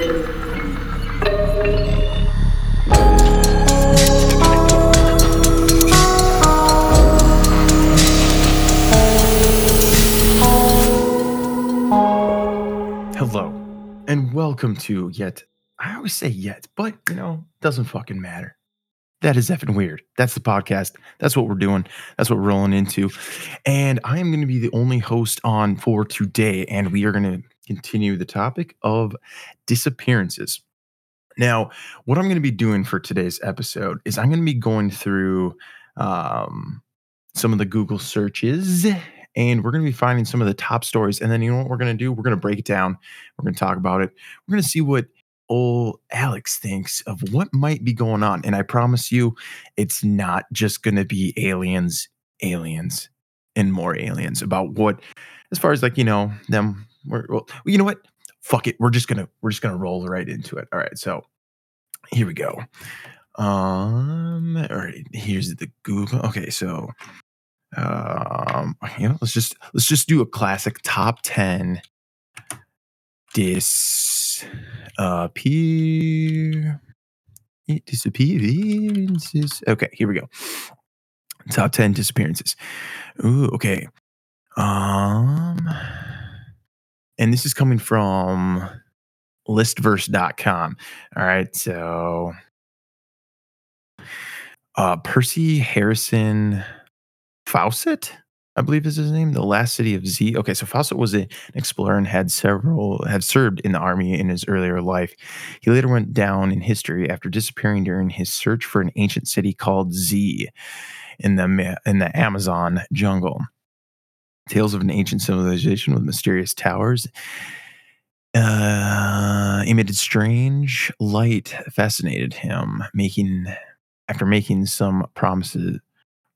Hello, and welcome to yet. I always say yet, but you know, doesn't fucking matter. That is effing weird. That's the podcast. That's what we're doing. That's what we're rolling into. And I am going to be the only host on for today. And we are going to continue the topic of disappearances. Now, what I'm going to be doing for today's episode is I'm going to be going through um, some of the Google searches and we're going to be finding some of the top stories. And then you know what we're going to do? We're going to break it down. We're going to talk about it. We're going to see what old Alex thinks of what might be going on. And I promise you, it's not just going to be aliens, aliens, and more aliens about what, as far as like, you know, them, we're, well, you know what? Fuck it. We're just to, we're just to roll right into it. All right. So here we go. Um, all right. Here's the Google. Okay. So, um, you know, let's just, let's just do a classic top 10 dis uh peer disappearances. Okay, here we go. Top 10 disappearances. Ooh, okay. Um and this is coming from listverse.com. All right, so uh Percy Harrison Fawcett I believe is his name, the last city of Z. Okay, so Fawcett was an explorer and had several had served in the army in his earlier life. He later went down in history after disappearing during his search for an ancient city called Z in the in the Amazon jungle. Tales of an ancient civilization with mysterious towers uh, emitted strange light fascinated him, making after making some promises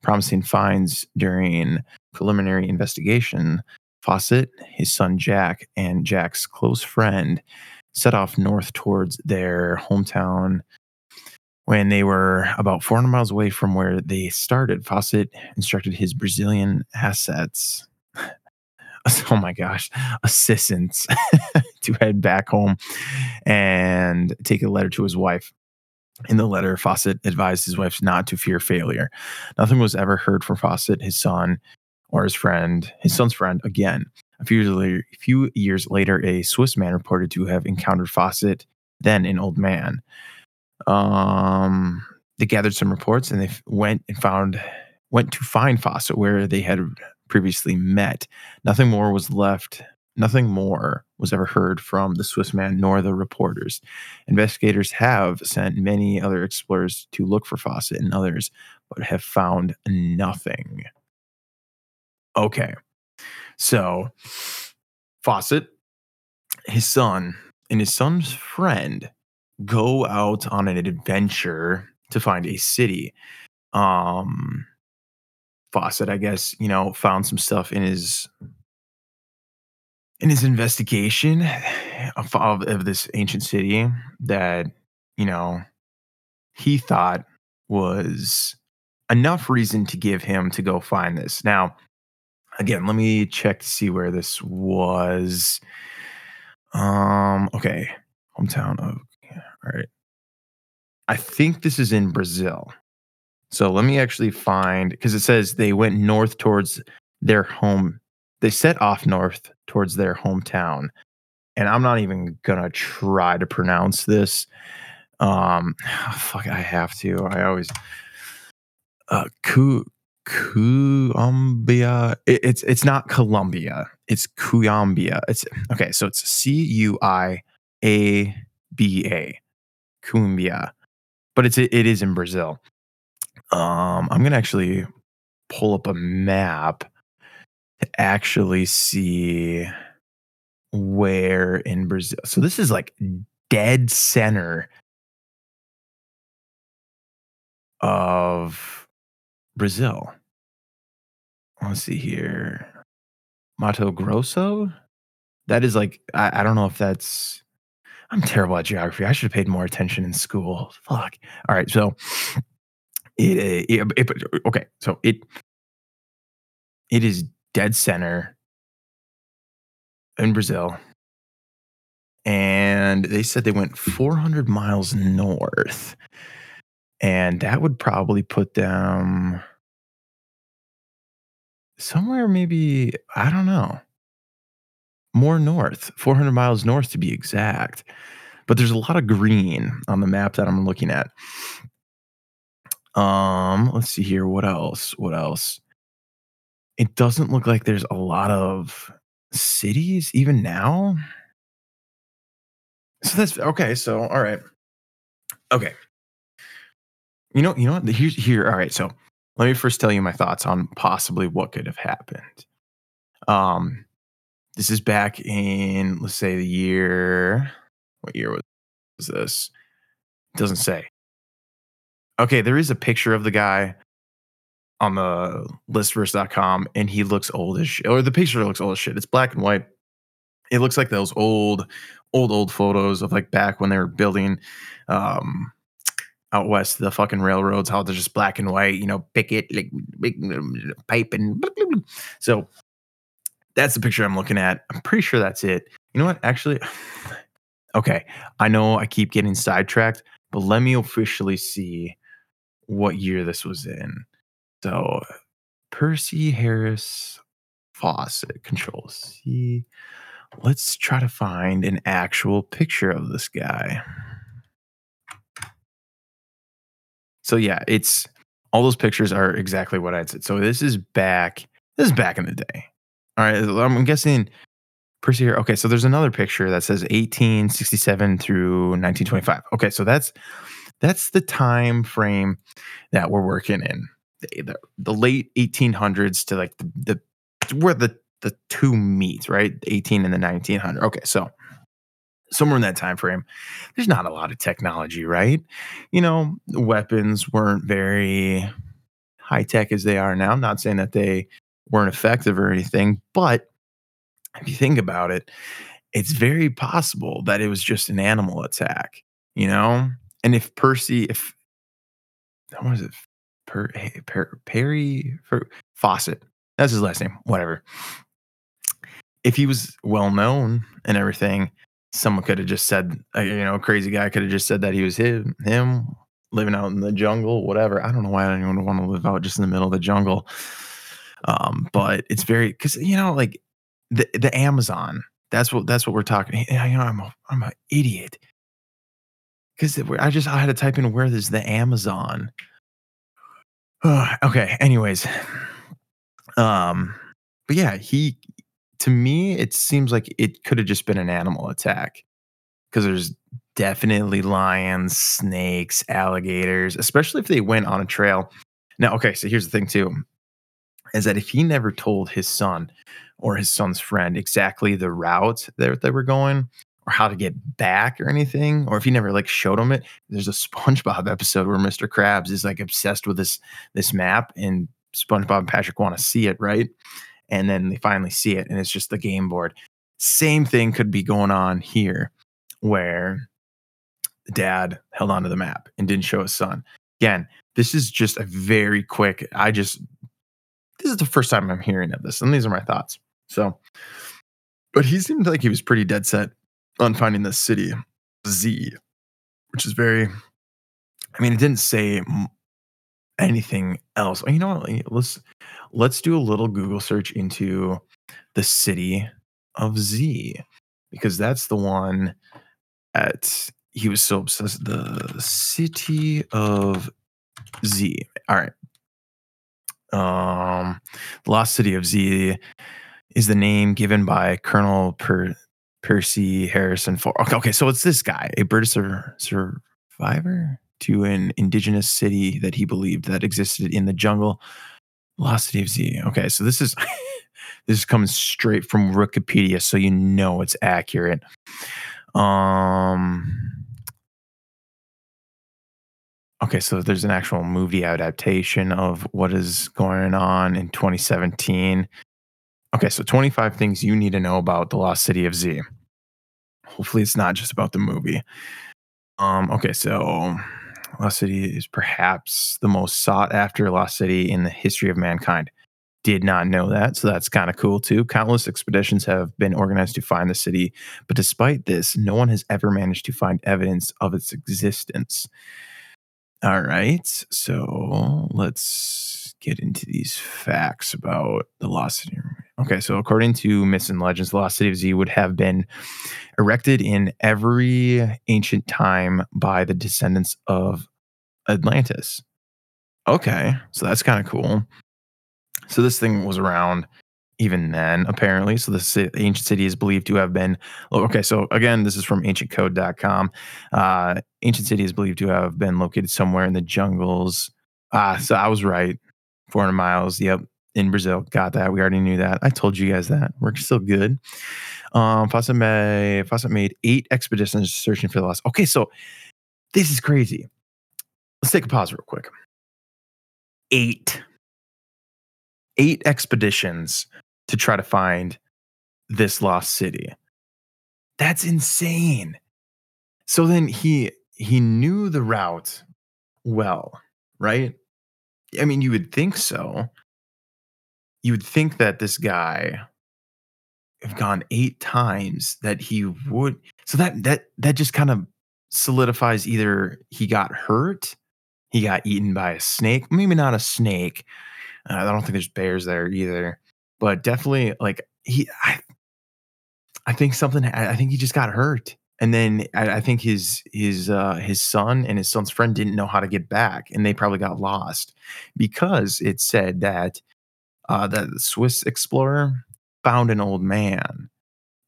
promising finds during preliminary investigation, Fawcett, his son Jack, and Jack's close friend set off north towards their hometown. When they were about 400 miles away from where they started, Fawcett instructed his Brazilian assets, oh my gosh, assistants, to head back home and take a letter to his wife. In the letter, Fawcett advised his wife not to fear failure. Nothing was ever heard from Fawcett, his son, or his friend, his son's friend, again. A few years later, a few years later, a Swiss man reported to have encountered Fawcett, then an old man. Um, they gathered some reports and they went and found went to find Fawcett where they had previously met. Nothing more was left. Nothing more was ever heard from the Swiss man nor the reporters. Investigators have sent many other explorers to look for Fawcett and others, but have found nothing. Okay. So Fawcett, his son, and his son's friend go out on an adventure to find a city. Um Fawcett, I guess, you know, found some stuff in his in his investigation of, of, of this ancient city that, you know, he thought was enough reason to give him to go find this. Now, again, let me check to see where this was. Um, okay. Hometown of all right. I think this is in Brazil. So let me actually find because it says they went north towards their home. They set off north towards their hometown. And I'm not even gonna try to pronounce this. Um fuck, I have to. I always uh. It, it's it's not Colombia. It's Cuyambia. It's okay. So it's C U I A B A, Cumbia, but it's it is in Brazil. Um, I'm gonna actually pull up a map to actually see where in Brazil. So this is like dead center of Brazil. Let's see here. Mato Grosso? That is like, I, I don't know if that's, I'm terrible at geography. I should have paid more attention in school. Fuck. All right. So, it, uh, it, uh, it okay. So it, it is dead center in Brazil. and they said they went 400 miles north. And that would probably put them somewhere maybe, I don't know, more north, 400 miles north to be exact. But there's a lot of green on the map that I'm looking at. Um, let's see here. What else? What else? It doesn't look like there's a lot of cities even now. So that's okay. So all right. Okay. You know, you know what? Here's here. All right. So let me first tell you my thoughts on possibly what could have happened. Um, this is back in let's say the year. What year was, this? It doesn't say. Okay, there is a picture of the guy on the listverse.com and he looks old as shit. Or the picture looks old as shit. It's black and white. It looks like those old, old, old photos of like back when they were building um out west the fucking railroads, how they're just black and white, you know, picket, like big pipe and so that's the picture I'm looking at. I'm pretty sure that's it. You know what? Actually, okay. I know I keep getting sidetracked, but let me officially see what year this was in. So Percy Harris Fawcett, Control C. Let's try to find an actual picture of this guy. So yeah, it's all those pictures are exactly what I said. So this is back. This is back in the day. All right, I'm guessing Percy here. Okay, so there's another picture that says 1867 through 1925. Okay, so that's that's the time frame that we're working in. The, the, the late 1800s to like the, the where the the two meet, right? 18 and the 1900. Okay, so somewhere in that time frame there's not a lot of technology right you know weapons weren't very high tech as they are now i'm not saying that they weren't effective or anything but if you think about it it's very possible that it was just an animal attack you know and if percy if what was it per, per, perry for fawcett that's his last name whatever if he was well known and everything someone could have just said, uh, you know, a crazy guy could have just said that he was him, him living out in the jungle, whatever. I don't know why anyone would want to live out just in the middle of the jungle. Um, but it's very because you know, like the the Amazon. That's what that's what we're talking. You know, I'm a, I'm an idiot because I just I had to type in where is the Amazon. okay. Anyways, um, but yeah, he to me, it seems like it could have just been an animal attack because there's definitely lions, snakes, alligators, especially if they went on a trail. Now, okay, so here's the thing too is that if he never told his son or his son's friend exactly the route that they were going or how to get back or anything, or if he never like showed him it, there's a SpongeBob episode where Mr. Krabs is like obsessed with this this map and SpongeBob and Patrick want to see it, right? and then they finally see it and it's just the game board. Same thing could be going on here where the dad held onto the map and didn't show his son. Again, this is just a very quick, I just, this is the first time I'm hearing of this, and these are my thoughts. So, but he seemed like he was pretty dead set on finding the city Z, which is very, I mean, it didn't say anything else. You know what? Let's let's do a little Google search into the city of Z because that's the one at he was so obsessed. The city of Z. All right. Um, lost city of Z is the name given by Colonel per- Percy Harrison for okay, okay, so it's this guy, a British sur- survivor to an indigenous city that he believed that existed in the jungle. Lost City of Z. Okay, so this is this is coming straight from Wikipedia, so you know it's accurate. Um. Okay, so there's an actual movie adaptation of what is going on in 2017. Okay, so 25 things you need to know about the Lost City of Z. Hopefully, it's not just about the movie. Um. Okay, so Lost City is perhaps the most sought after Lost City in the history of mankind. did not know that. So that's kind of cool too. Countless expeditions have been organized to find the city, but despite this, no one has ever managed to find evidence of its existence. All right. So let's get into these facts about the lost city. Okay. So according to myths and legends, the lost city of Z would have been erected in every ancient time by the descendants of Atlantis. Okay. So that's kind of cool. So this thing was around even then, apparently. So the ancient city is believed to have been. Okay, so again, this is from ancientcode.com. Uh, ancient city is believed to have been located somewhere in the jungles. Ah, so I was right. 400 miles. Yep. In Brazil. Got that. We already knew that. I told you guys that. We're still good. Um, Fawcett Fawcett made eight expeditions searching for the lost. Okay, so this is crazy. Let's take a pause real quick. Eight eight expeditions to try to find this lost city. That's insane. So then he he knew the route well, right? I mean, you would think so. You would think that this guy have gone eight times that he would so that that that just kind of solidifies either he got hurt, he got eaten by a snake, maybe not a snake, uh, I don't think there's bears there either, but definitely like he, I, I think something. I think he just got hurt, and then I, I think his his uh, his son and his son's friend didn't know how to get back, and they probably got lost because it said that uh, that the Swiss explorer found an old man,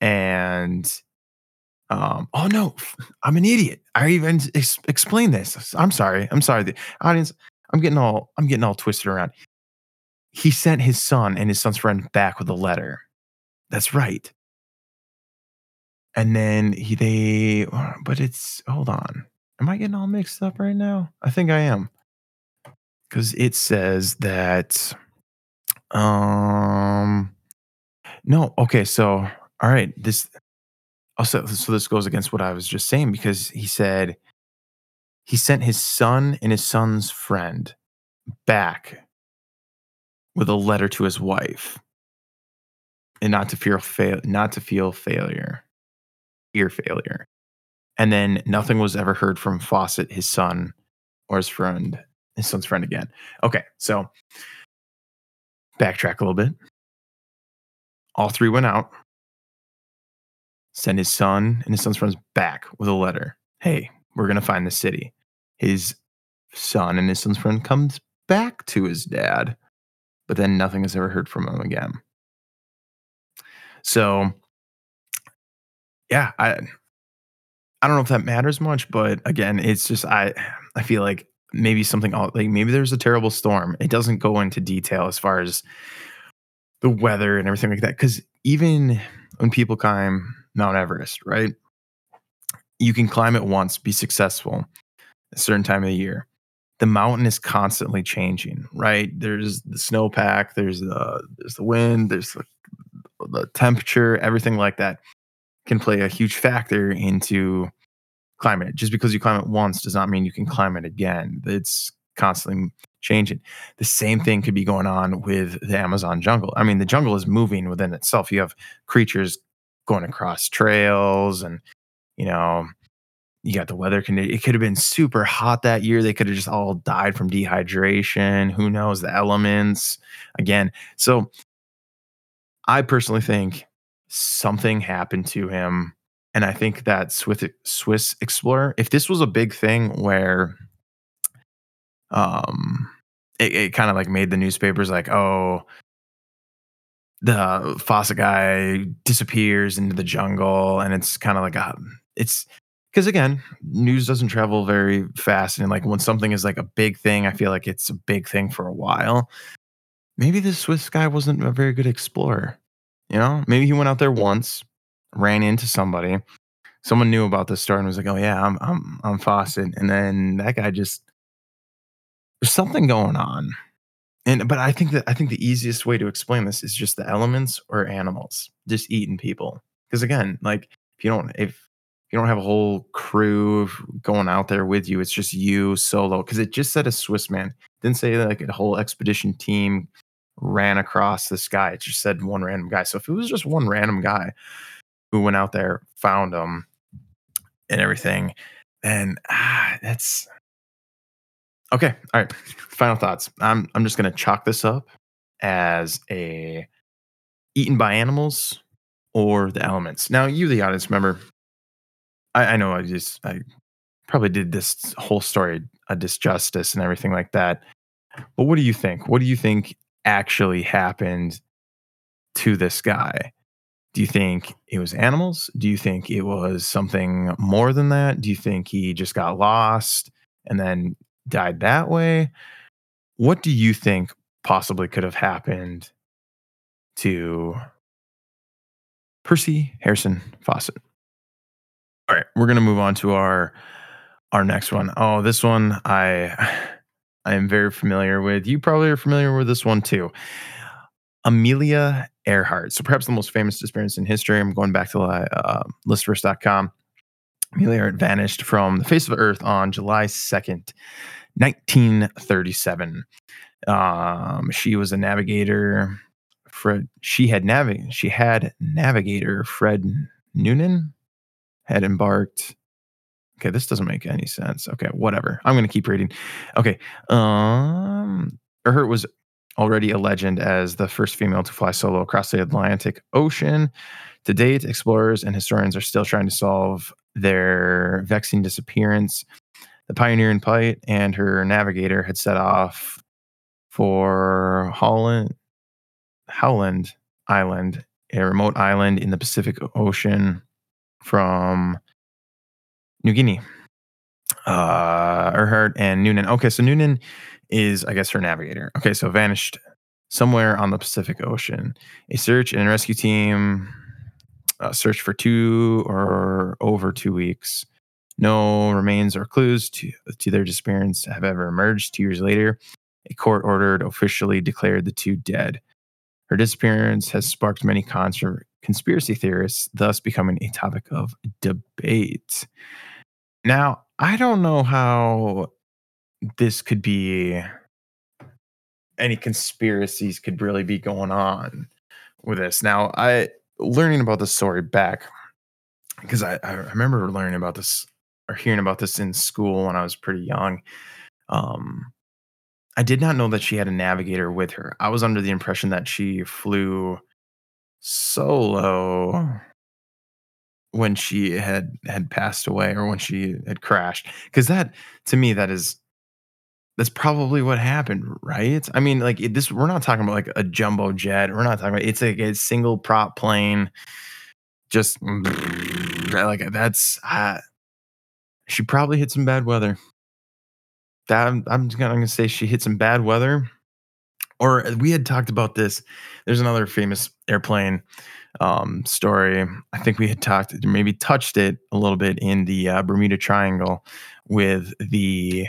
and um, oh no, I'm an idiot. I even ex- explained this. I'm sorry. I'm sorry. The audience, I'm getting all I'm getting all twisted around he sent his son and his son's friend back with a letter. That's right. And then he they but it's hold on. Am I getting all mixed up right now? I think I am. Cuz it says that um no, okay, so all right, this also so this goes against what I was just saying because he said he sent his son and his son's friend back with a letter to his wife. And not to fear fail not to feel failure fear failure. And then nothing was ever heard from fawcett his son or his friend his son's friend again. Okay so backtrack a little bit. All three went out. Sent his son and his son's friends back with a letter. Hey we're going to find the city. His son and his son's friend comes back to his dad but then nothing is ever heard from him again. So, yeah, I I don't know if that matters much, but again, it's just I I feel like maybe something like maybe there's a terrible storm. It doesn't go into detail as far as the weather and everything like that. Because even when people climb Mount Everest, right, you can climb it once, be successful, a certain time of the year the mountain is constantly changing, right? There's the snowpack, there's the there's the wind, there's the, the temperature, everything like that can play a huge factor into climate. Just because you climb it once does not mean you can climb it again. It's constantly changing. The same thing could be going on with the Amazon jungle. I mean, the jungle is moving within itself. You have creatures going across trails and you know you got the weather condition. It could have been super hot that year. They could have just all died from dehydration. Who knows? The elements again. So I personally think something happened to him. And I think that Swiss, Swiss Explorer, if this was a big thing where um it, it kind of like made the newspapers like, oh, the Fawcett guy disappears into the jungle and it's kind of like a it's because again, news doesn't travel very fast. And like when something is like a big thing, I feel like it's a big thing for a while. Maybe this Swiss guy wasn't a very good explorer. You know, maybe he went out there once, ran into somebody, someone knew about this story and was like, "Oh yeah, I'm I'm I'm Fawcett," and then that guy just there's something going on. And but I think that I think the easiest way to explain this is just the elements or animals just eating people. Because again, like if you don't if you don't have a whole crew going out there with you. It's just you solo. Because it just said a Swiss man. It didn't say like a whole expedition team ran across this guy. It just said one random guy. So if it was just one random guy who went out there, found him, and everything, then ah, that's okay. All right. Final thoughts. I'm I'm just gonna chalk this up as a eaten by animals or the elements. Now, you, the audience member, I, I know I just I probably did this whole story a disjustice and everything like that. But what do you think? What do you think actually happened to this guy? Do you think it was animals? Do you think it was something more than that? Do you think he just got lost and then died that way? What do you think possibly could have happened to Percy Harrison Fawcett? All right, we're to move on to our our next one. Oh, this one I I am very familiar with. You probably are familiar with this one too. Amelia Earhart. So perhaps the most famous disappearance in history. I'm going back to uh, listverse.com. Amelia Earhart vanished from the face of the earth on July 2nd, 1937. Um, she was a navigator. Fred, she had navig- she had navigator Fred Noonan had embarked Okay, this doesn't make any sense. Okay, whatever. I'm going to keep reading. Okay. Um Earhart was already a legend as the first female to fly solo across the Atlantic Ocean. To date, explorers and historians are still trying to solve their vexing disappearance. The pioneer pioneering pilot and her navigator had set off for Holland, Howland Island, a remote island in the Pacific Ocean from New Guinea. Uh, Earhart and Noonan. Okay, so Noonan is, I guess, her navigator. Okay, so vanished somewhere on the Pacific Ocean. A search and rescue team uh, searched for two or over two weeks. No remains or clues to, to their disappearance have ever emerged. Two years later, a court ordered officially declared the two dead. Her disappearance has sparked many conspiracy theorists, thus becoming a topic of debate. Now, I don't know how this could be any conspiracies could really be going on with this. Now, I learning about the story back because I, I remember learning about this or hearing about this in school when I was pretty young. Um, I did not know that she had a navigator with her. I was under the impression that she flew solo when she had had passed away or when she had crashed because that to me that is that's probably what happened right? I mean like this we're not talking about like a jumbo jet. We're not talking about it's like a single prop plane. Just like that's uh, she probably hit some bad weather that i'm, I'm gonna say she hit some bad weather or we had talked about this there's another famous airplane um, story. I think we had talked, maybe touched it a little bit in the uh, Bermuda Triangle with the,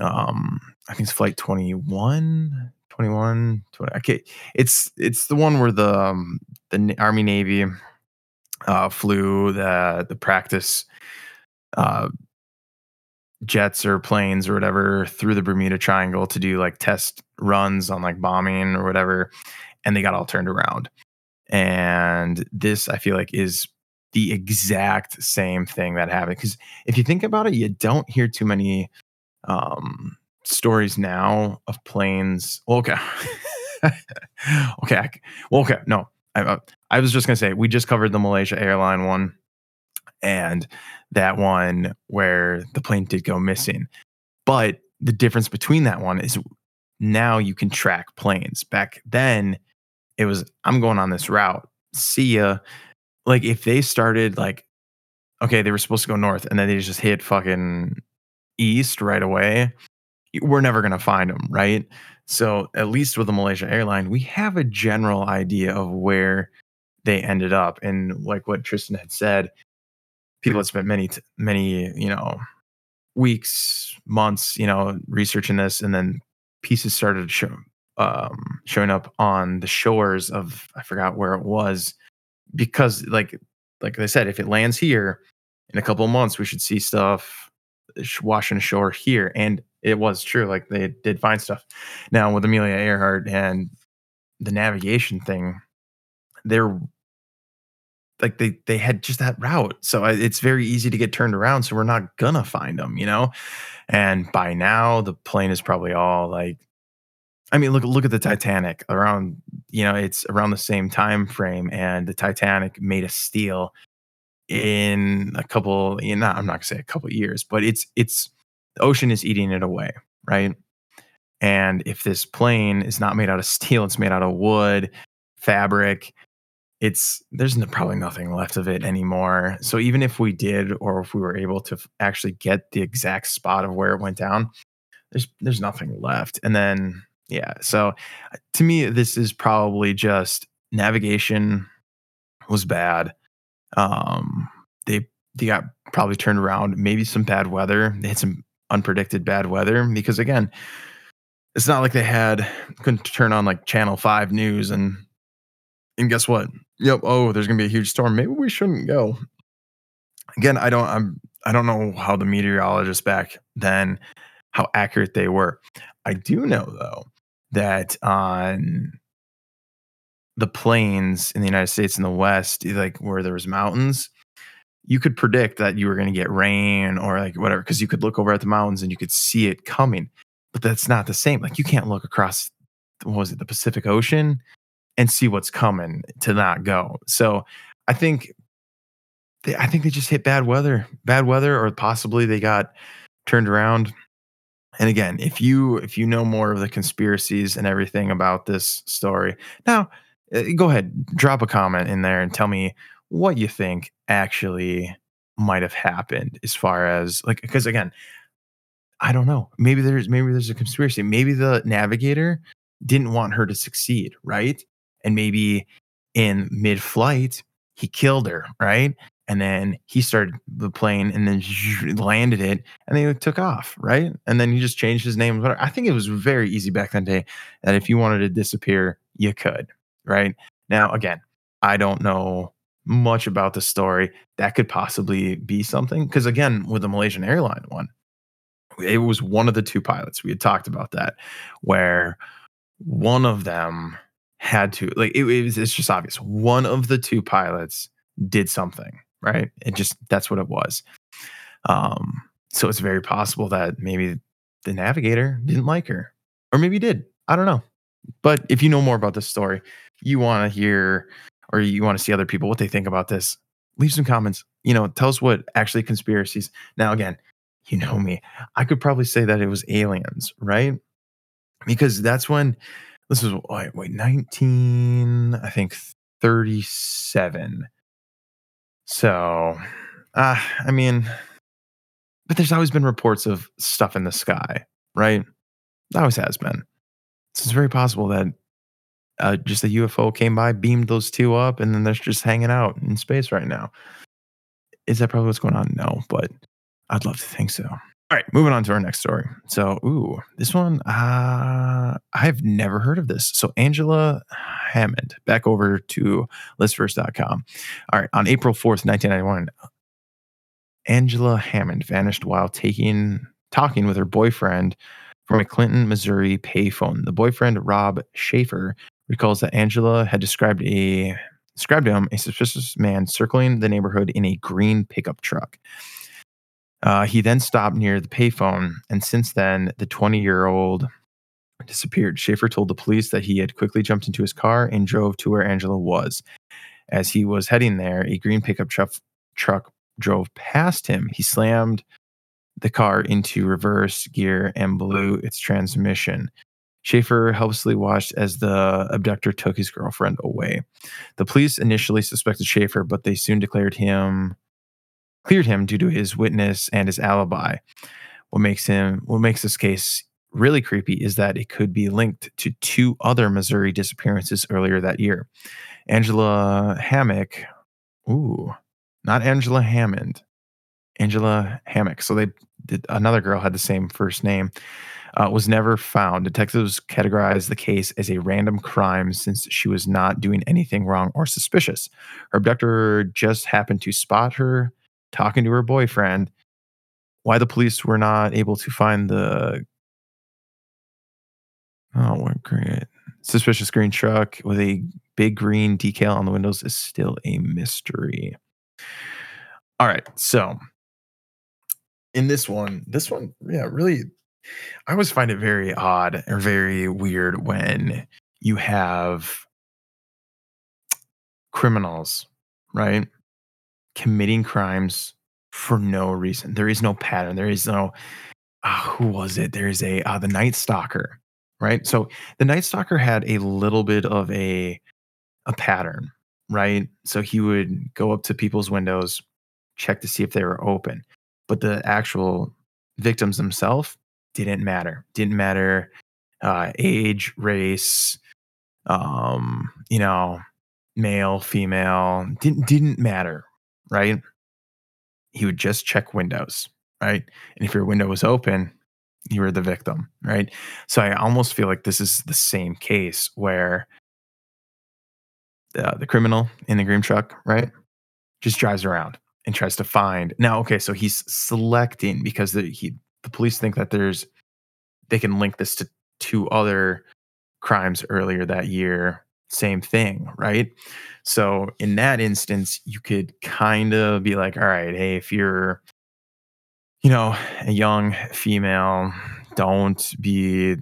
um, I think it's flight 21, 21, 20. Okay. It's, it's the one where the, um, the Army Navy uh, flew the, the practice uh, jets or planes or whatever through the Bermuda Triangle to do like test runs on like bombing or whatever. And they got all turned around. And this, I feel like, is the exact same thing that happened. Because if you think about it, you don't hear too many um, stories now of planes. Okay. okay. Well, okay. No, I, uh, I was just going to say, we just covered the Malaysia airline one and that one where the plane did go missing. But the difference between that one is now you can track planes. Back then, it was I'm going on this route. See ya. Like if they started like okay, they were supposed to go north and then they just hit fucking east right away, we're never to find them, right? So at least with the Malaysia airline, we have a general idea of where they ended up and like what Tristan had said, people had spent many many, you know, weeks, months, you know, researching this and then pieces started show um, showing up on the shores of I forgot where it was because like like I said, if it lands here in a couple of months, we should see stuff washing ashore here, and it was true. Like they did find stuff. Now with Amelia Earhart and the navigation thing, they're like they they had just that route, so I, it's very easy to get turned around. So we're not gonna find them, you know. And by now, the plane is probably all like, I mean, look look at the Titanic around, you know, it's around the same time frame, and the Titanic made a steel in a couple, you know, I'm not gonna say a couple years, but it's it's the ocean is eating it away, right? And if this plane is not made out of steel, it's made out of wood, fabric, it's there's no, probably nothing left of it anymore. So even if we did, or if we were able to f- actually get the exact spot of where it went down, there's there's nothing left. And then yeah, so uh, to me, this is probably just navigation was bad. Um, they they got probably turned around. Maybe some bad weather. They had some unpredicted bad weather because again, it's not like they had couldn't turn on like Channel Five news and and guess what? Yep. Oh, there's gonna be a huge storm. Maybe we shouldn't go. Again, I don't. I'm. I don't know how the meteorologists back then how accurate they were. I do know though that on the plains in the United States in the West, eh, like where there was mountains, you could predict that you were going to get rain or like whatever because you could look over at the mountains and you could see it coming. But that's not the same. Like you can't look across what was it, the Pacific Ocean and see what's coming to not go. So I think they, I think they just hit bad weather, bad weather, or possibly they got turned around. And again, if you if you know more of the conspiracies and everything about this story, now uh, go ahead, drop a comment in there and tell me what you think actually might have happened as far as like because again, I don't know. Maybe there's maybe there's a conspiracy. Maybe the navigator didn't want her to succeed, right? And maybe in mid-flight he killed her, right? And then he started the plane and then landed it and they took off, right? And then he just changed his name. I think it was very easy back then day that if you wanted to disappear, you could, right? Now, again, I don't know much about the story. That could possibly be something. Because again, with the Malaysian airline one, it was one of the two pilots. We had talked about that, where one of them had to like it, it was it's just obvious. One of the two pilots did something right? It just that's what it was. Um so it's very possible that maybe the navigator didn't like her or maybe did. I don't know. But if you know more about this story you want to hear or you want to see other people what they think about this leave some comments. You know tell us what actually conspiracies. Now again you know me i could probably say that it was aliens right? Because that's when this is wait, wait 19 i think 37 so uh i mean but there's always been reports of stuff in the sky right? Always has been. So it's very possible that uh, just a ufo came by beamed those two up and then they're just hanging out in space right now. Is that probably what's going on? No but i'd love to think so all right, moving on to our next story. So, ooh, this one, uh, I've never heard of this. So, Angela Hammond, back over to listverse.com. All right, on April 4th, 1991, Angela Hammond vanished while taking talking with her boyfriend from a Clinton, Missouri payphone. The boyfriend, Rob Schaefer, recalls that Angela had described a described him a suspicious man circling the neighborhood in a green pickup truck. Uh, he then stopped near the payphone, and since then, the 20 year old disappeared. Schaefer told the police that he had quickly jumped into his car and drove to where Angela was. As he was heading there, a green pickup truck, truck drove past him. He slammed the car into reverse gear and blew its transmission. Schaefer helplessly watched as the abductor took his girlfriend away. The police initially suspected Schaefer, but they soon declared him cleared him due to his witness and his alibi. What makes him what makes this case really creepy is that it could be linked to two other Missouri disappearances earlier that year. Angela Hammock, ooh, not Angela Hammond, Angela Hammock. So they did, another girl had the same first name. Uh, was never found. Detectives categorized the case as a random crime since she was not doing anything wrong or suspicious. Her abductor just happened to spot her talking to her boyfriend, why the police were not able to find the oh what great suspicious green truck with a big green decal on the windows is still a mystery. All right, so in this one, this one, yeah, really, I always find it very odd or very weird when you have criminals, right, committing crimes for no reason. There is no pattern. There is no, uh, who was it? There is a uh, the Night Stalker, right? So the Night Stalker had a little bit of a a pattern, right? So he would go up to people's windows, check to see if they were open, but the actual victims themselves didn't matter. Didn't matter uh, age, race, um, you know, male, female, didn't didn't matter, right? He would just check windows, right? And if your window was open, you were the victim, right? So I almost feel like this is the same case where uh, the criminal in the green truck, right, just drives around and tries to find. Now, okay, so he's selecting because the he the police think that there's they can link this to two other crimes earlier that year. Same thing, right? So in that instance, you could kind of be like, all right, hey, if you're you know, a young female, don't be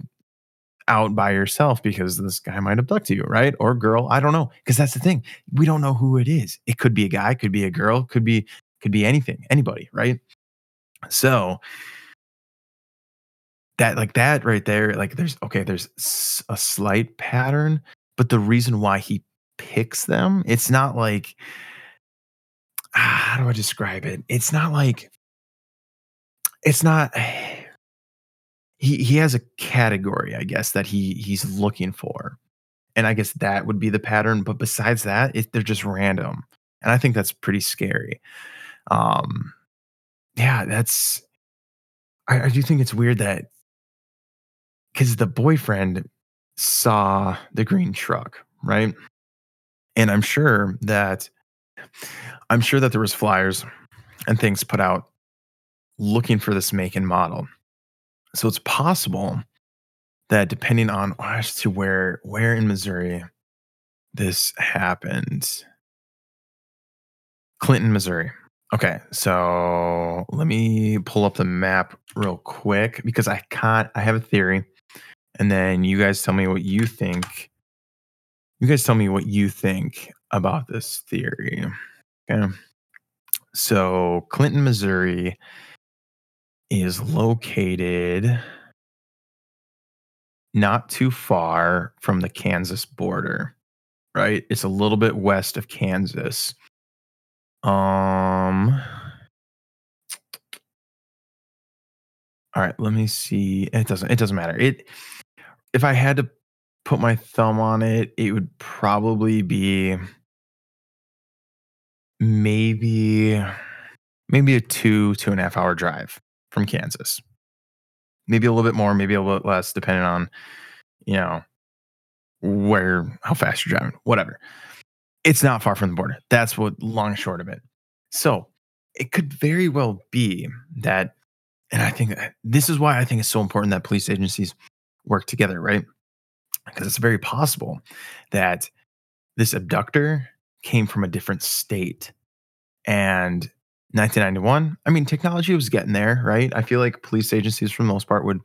out by yourself because this guy might abduct you, right? Or girl, I don't know. Because that's the thing. We don't know who it is. It could be a guy, could be a girl, could be could be anything, anybody, right? So that like that right there, like there's okay, there's a slight pattern, but the reason why he picks them, it's not like how do I describe it? It's not like it's not he he has a category, I guess, that he he's looking for. And I guess that would be the pattern. But besides that, it, they're just random. And I think that's pretty scary. Um, yeah, that's. I, I do think it's weird that because the boyfriend saw the green truck, right? And I'm sure that I'm sure that there was flyers and things put out looking for this make and model. So it's possible that depending on as to where where in Missouri this happened. Clinton, Missouri. Okay, so let me pull up the map real quick because I can't I have a theory. And then you guys tell me what you think. You guys tell me what you think about this theory. Okay. So Clinton, Missouri is located not too far from the Kansas border, right? It's a little bit west of Kansas. Um All right, let me see. It doesn't it doesn't matter. It if I had to put my thumb on it, it would probably be maybe maybe a two two and a half hour drive from Kansas. Maybe a little bit more, maybe a little bit less, depending on, you know, where, how fast you're driving, whatever. It's not far from the border. That's what long short of it. So it could very well be that, and I think uh, this is why I think it's so important that police agencies work together, right? Because it's very possible that this abductor came from a different state and 1991 i mean technology was getting there right i feel like police agencies for the most part would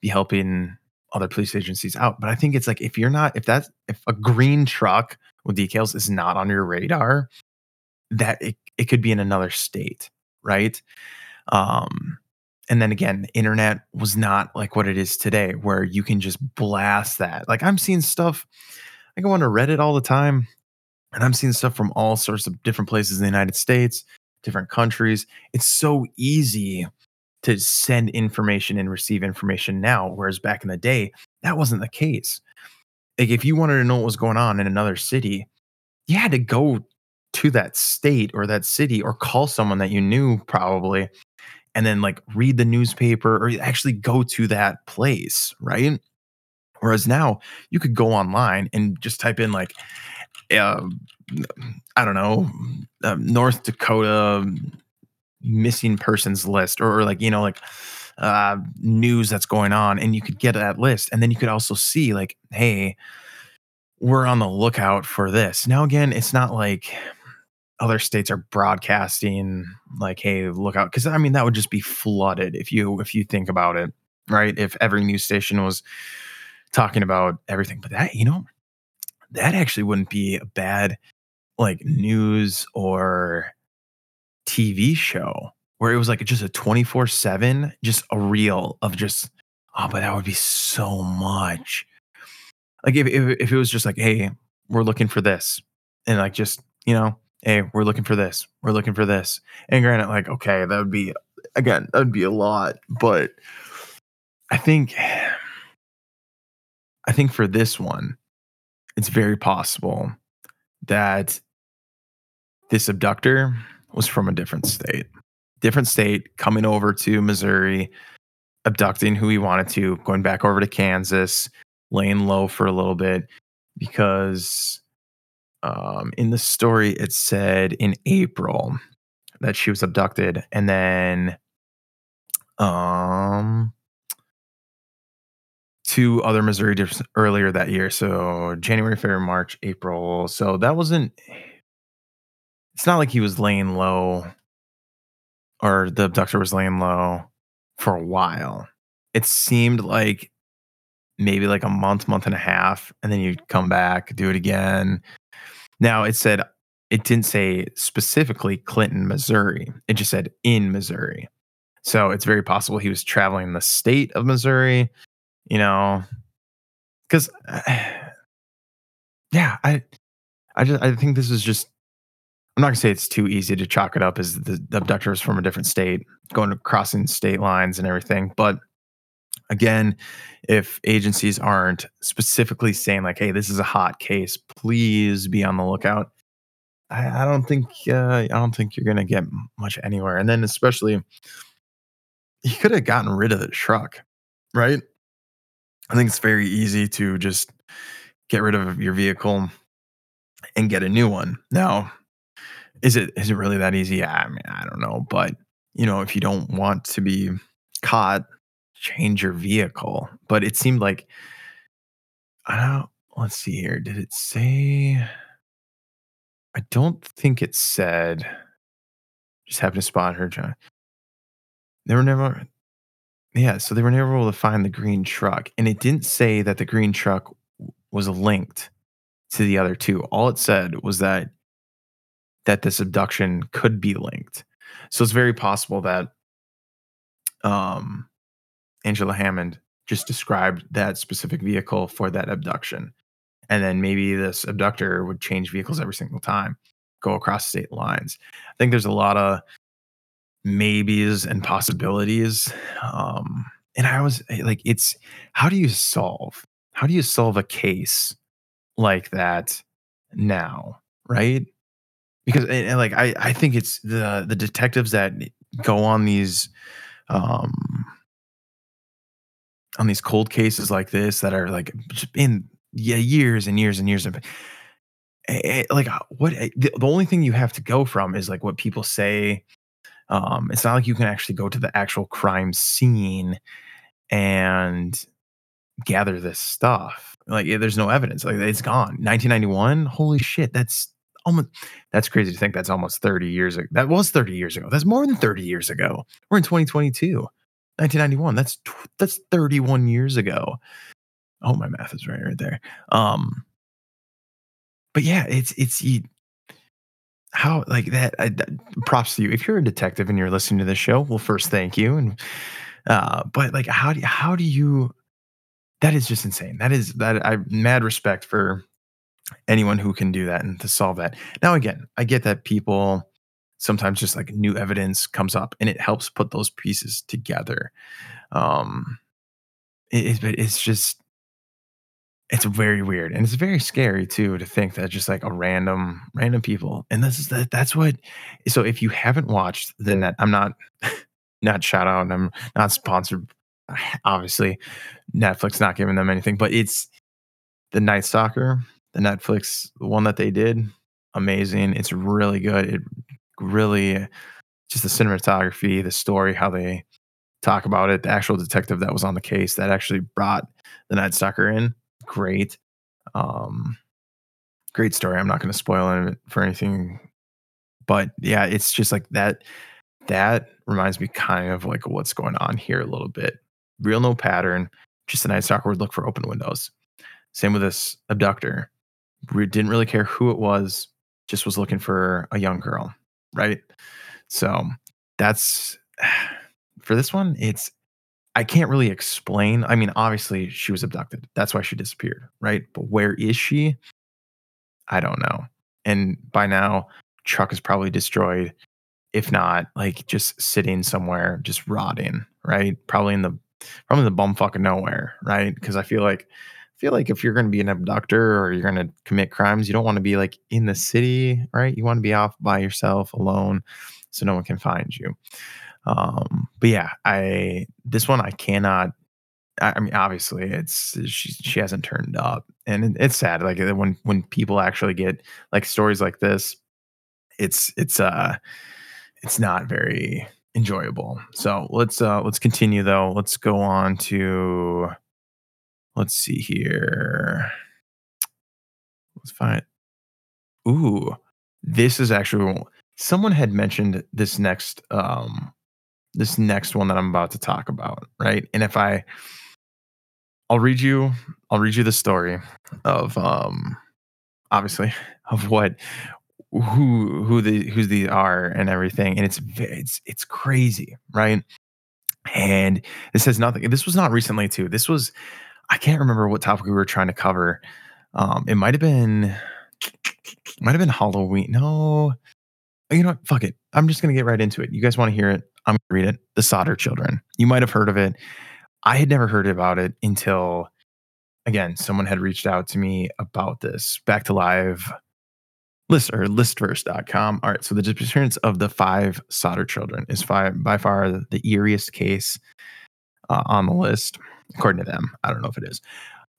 be helping other police agencies out but i think it's like if you're not if that's if a green truck with decals is not on your radar that it, it could be in another state right um and then again internet was not like what it is today where you can just blast that like i'm seeing stuff i go on to reddit all the time and i'm seeing stuff from all sorts of different places in the united states different countries. It's so easy to send information and receive information now, whereas back in the day, that wasn't the case. Like if you wanted to know what was going on in another city, you had to go to that state or that city or call someone that you knew probably and then like read the newspaper or actually go to that place, right? Whereas now you could go online and just type in like uh, I don't know, uh, North Dakota missing persons list or, or like, you know, like uh, news that's going on. And you could get that list. And then you could also see, like, hey, we're on the lookout for this. Now, again, it's not like other states are broadcasting like, hey, look out. Cause I mean, that would just be flooded if you if you think about it, right? If every news station was talking about everything. But that, you know, that actually wouldn't be a bad like news or TV show where it was like just a 24 7, just a reel of just, oh, but that would be so much. Like if, if, if it was just like, hey, we're looking for this. And like just, you know, hey, we're looking for this. We're looking for this. And granted, like, okay, that would be again, that would be a lot. But I think I think for this one, it's very possible that this abductor was from a different state. Different state coming over to Missouri, abducting who he wanted to, going back over to Kansas, laying low for a little bit because um, in the story it said in April that she was abducted and then um two other Missouri dips earlier that year. So January, February, March, April. So that wasn't. It's not like he was laying low, or the abductor was laying low for a while. It seemed like maybe like a month, month and a half, and then you'd come back, do it again. Now it said it didn't say specifically Clinton, Missouri. It just said in Missouri. So it's very possible he was traveling the state of Missouri you know, because yeah, I, I just I think this is just. I'm not gonna say it's too easy to chalk it up as the, the abductor is from a different state, going crossing state lines and everything. But again, if agencies aren't specifically saying like, "Hey, this is a hot case, please be on the lookout," I, I don't think uh, I don't think you're gonna get much anywhere. And then especially, he could have gotten rid of the truck, right? I think it's very easy to just get rid of your vehicle and get a new one. Now, is it is it really that easy? I mean, I don't know, but you know, if you don't want to be caught, change your vehicle. But it seemed like I don't. Let's see here. Did it say? I don't think it said. Just happened to spot her, John. They were never. Yeah, so they were never able to find the green truck, and it didn't say that the green truck was linked to the other two. All it said was that that this abduction could be linked. So it's very possible that um, Angela Hammond just described that specific vehicle for that abduction. And then maybe this abductor would change vehicles every single time, go across state lines. I think there's a lot of maybes and possibilities. Um, and I was eh, like, it's how do you solve? How do you solve a case like that now? Right. Because and, and like I, I think it's the the detectives that go on these um on these cold cases like this that are like in yeah years and years and years of eh, eh, like what the, the only thing you have to go from is like what people say um, it's not like you can actually go to the actual crime scene and gather this stuff. Like there's no evidence. Like it's gone. 1991. Holy shit. That's almost that's crazy to think that's almost 30 years ago. That was 30 years ago. That's more than 30 years ago. We're in 2022. 1991. That's that's 31 years ago. Oh, my math is right right there. Um but yeah, it's it's you, how like that, I, props to you if you're a detective and you're listening to this show well first thank you and uh but like how do you, how do you that is just insane that is that i mad respect for anyone who can do that and to solve that now again i get that people sometimes just like new evidence comes up and it helps put those pieces together. Um it, it, it's just it's very weird and it's very scary too to think that just like a random random people and this is that that's what so if you haven't watched the net i'm not not shout out and i'm not sponsored obviously netflix not giving them anything but it's the night stalker the netflix one that they did amazing it's really good it really just the cinematography the story how they talk about it the actual detective that was on the case that actually brought the night stalker in great. Um, great story. I'm not going to spoil it for anything, but yeah, it's just like that. That reminds me kind of like what's going on here a little bit. Real no pattern, just a Night Stalker would look for open windows. Same with this abductor. We didn't really care who it was, just was looking for a young girl, right? So that's for this one, it's I can't really explain. I mean, obviously she was abducted. That's why she disappeared, right? But where is she? I don't know. And by now, truck is probably destroyed. If not, like just sitting somewhere, just rotting, right? Probably in the probably in the bumfuck of nowhere, right? Because I feel like feel like if you're going to be an abductor or you're going to commit crimes, you don't want to be like in the city, right? You want to be off by yourself, alone, so no one can find you. Um, but yeah, I this one I cannot. I, I mean, obviously, it's she she hasn't turned up, and it, it's sad. Like when when people actually get like stories like this, it's it's uh it's not very enjoyable. So let's uh let's continue though. Let's go on to let's see here. Let's find. Ooh, this is actually someone had mentioned this next um this next one that I'm about to talk about, right? And if I I'll read you I'll read you the story of um obviously of what who who the who these are and everything and it's it's it's crazy, right? And this has nothing this was not recently too. This was I can't remember what topic we were trying to cover. Um it might have been might have been Halloween. No. You know what? Fuck it. I'm just to get right into it. You guys want to hear it? I'm to read it. The Sodder Children. You might have heard of it. I had never heard about it until, again, someone had reached out to me about this. Back to live list or listverse.com. All right. So the disappearance of the five Sodder children is by far the eeriest case uh, on the list, according to them. I don't know if it is.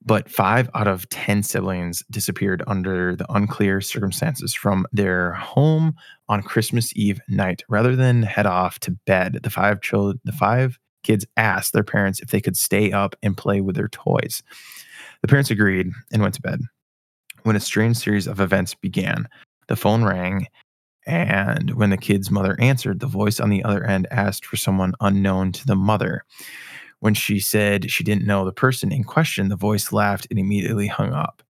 But five out of 10 siblings disappeared under the unclear circumstances from their home on Christmas Eve night. Rather than head off to bed, the five children, the five kids asked their parents if they could stay up and play with their toys. The parents agreed and went to bed. When a strange series of events began, the phone rang, and when the kid's mother answered, the voice on the other end asked for someone unknown to the mother. When she said she didn't know the person in question, the voice laughed and immediately hung up.